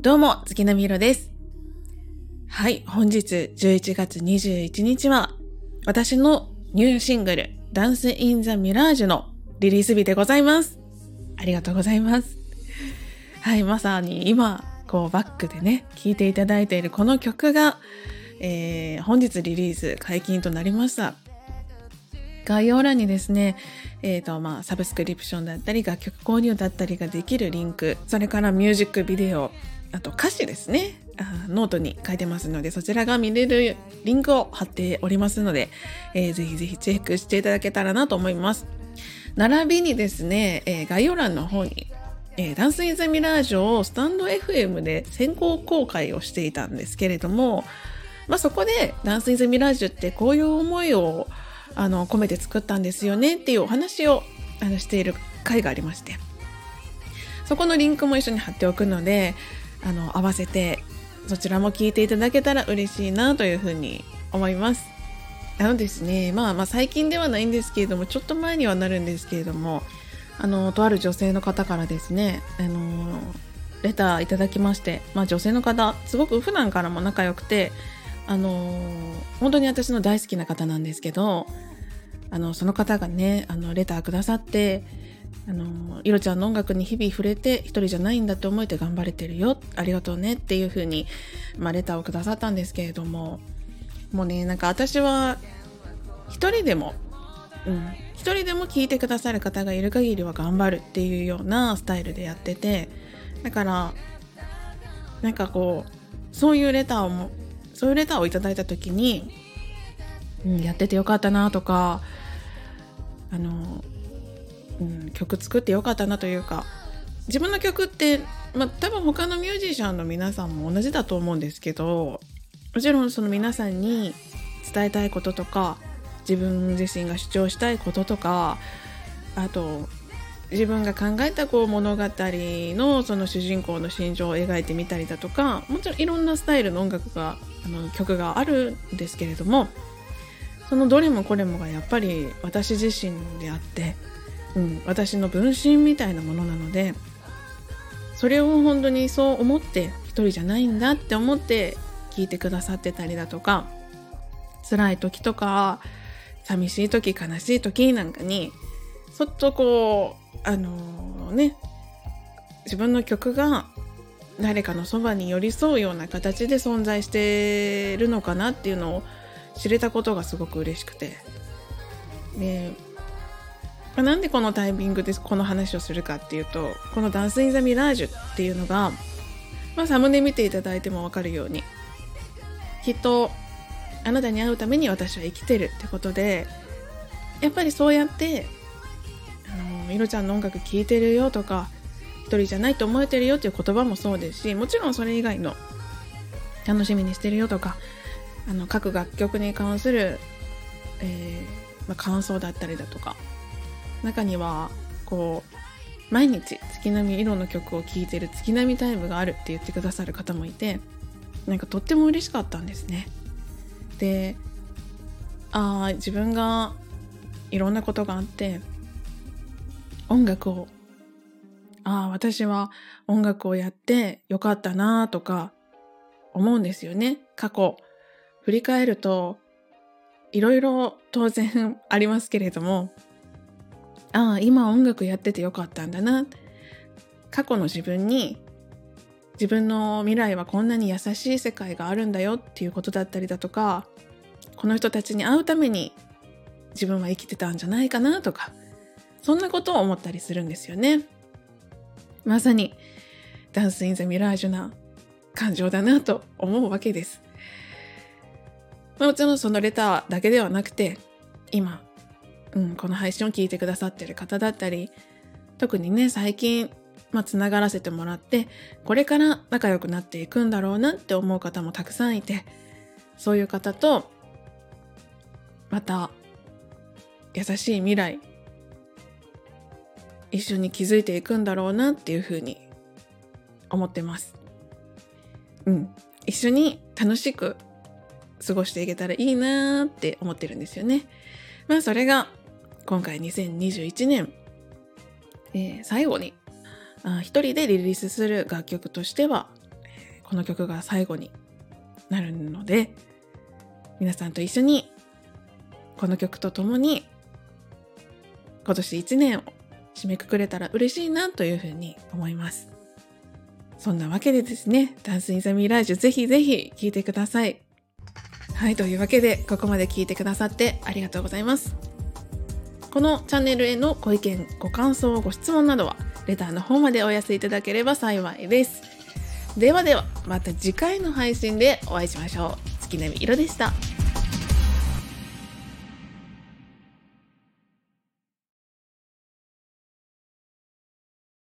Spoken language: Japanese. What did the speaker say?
どうも、月並みろです。はい、本日11月21日は、私のニューシングル、ダンス・イン・ザ・ミラージュのリリース日でございます。ありがとうございます。はい、まさに今、こうバックでね、聴いていただいているこの曲が、えー、本日リリース解禁となりました。概要欄にですね、えっ、ー、と、まあ、サブスクリプションだったり、楽曲購入だったりができるリンク、それからミュージックビデオ、あと歌詞ですね。ノートに書いてますので、そちらが見れるリンクを貼っておりますので、えー、ぜひぜひチェックしていただけたらなと思います。並びにですね、えー、概要欄の方に、えー、 Dance in the Mirage を stand FM で先行公開をしていたんですけれども、まあ、そこで Dance in the Mirage ってこういう思いをあの込めて作ったんですよねっていうお話をあのしている回がありましてそこのリンクも一緒に貼っておくのであの合わせてそちらも聞いていただけたら嬉しいなというふうに思います。あのですね、まあまあ最近ではないんですけれども、ちょっと前にはなるんですけれども、あの、とある女性の方からですね、あの、レターいただきまして、まあ女性の方、すごく普段からも仲良くて、あの、本当に私の大好きな方なんですけど、あの、その方がね、あの、レターくださって、あの、いろちゃんの音楽に日々触れて一人じゃないんだって思えて頑張れてるよ。ありがとうねっていう風に、まあ、レターをくださったんですけれども、もうね、なんか私は一人でも、うん、一人でも聞いてくださる方がいる限りは頑張るっていうようなスタイルでやってて、だから、なんかこう、そういうレターをも、そういうレターをいただいた時に、うん、やっててよかったなとか、あの、うん、曲作ってよかったなというか自分の曲って、まあ、多分他のミュージシャンの皆さんも同じだと思うんですけどもちろんその皆さんに伝えたいこととか自分自身が主張したいこととかあと自分が考えたこう物語のその主人公の心情を描いてみたりだとかもちろんいろんなスタイルの音楽があの曲があるんですけれどもそのどれもこれもがやっぱり私自身であってうん、私の分身みたいなものなのでそれを本当にそう思って一人じゃないんだって思って聞いてくださってたりだとか辛い時とか寂しい時悲しい時なんかにそっとこうあのー、ね自分の曲が誰かのそばに寄り添うような形で存在してるのかなっていうのを知れたことがすごく嬉しくて。で、なんでこのタイミングでこの話をするかっていうとこの「ダンス・イン・ザ・ミラージュ」っていうのが、まあ、サムネ見ていただいても分かるようにきっとあなたに会うために私は生きてるってことでやっぱりそうやってあのいろちゃんの音楽聴いてるよとか一人じゃないと思えてるよっていう言葉もそうですしもちろんそれ以外の楽しみにしてるよとかあの各楽曲に関する、えーまあ、感想だったりだとか中にはこう毎日月並み色の曲を聴いてる月並みタイムがあるって言ってくださる方もいてなんかとっても嬉しかったんですね。でああ自分がいろんなことがあって音楽をああ私は音楽をやってよかったなとか思うんですよね過去振り返るといろいろ当然ありますけれどもああ今音楽やっててよかったんだな。過去の自分に自分の未来はこんなに優しい世界があるんだよっていうことだったりだとかこの人たちに会うために自分は生きてたんじゃないかなとかそんなことを思ったりするんですよね。まさにダンス・イン・ザ・ミラージュな感情だなと思うわけです。もちろんそのレターだけではなくて今うん、この配信を聞いてくださってる方だったり特にね最近まあ、つながらせてもらってこれから仲良くなっていくんだろうなって思う方もたくさんいてそういう方とまた優しい未来一緒に築いていくんだろうなっていうふうに思ってます。うん。一緒に楽しく過ごしていけたらいいなーって思ってるんですよね。まあそれが今回2021年、えー、最後にあ一人でリリースする楽曲としてはこの曲が最後になるので皆さんと一緒にこの曲とともに今年1年を締めくくれたら嬉しいなというふうに思います。そんなわけでですね、ダンスインザミラージュぜひぜひ聴いてください。はい、というわけでここまで聞いてくださってありがとうございます。このチャンネルへのご意見、ご感想、ご質問などはレターの方までお寄せいただければ幸いです。ではでは、また次回の配信でお会いしましょう。月並み色でした。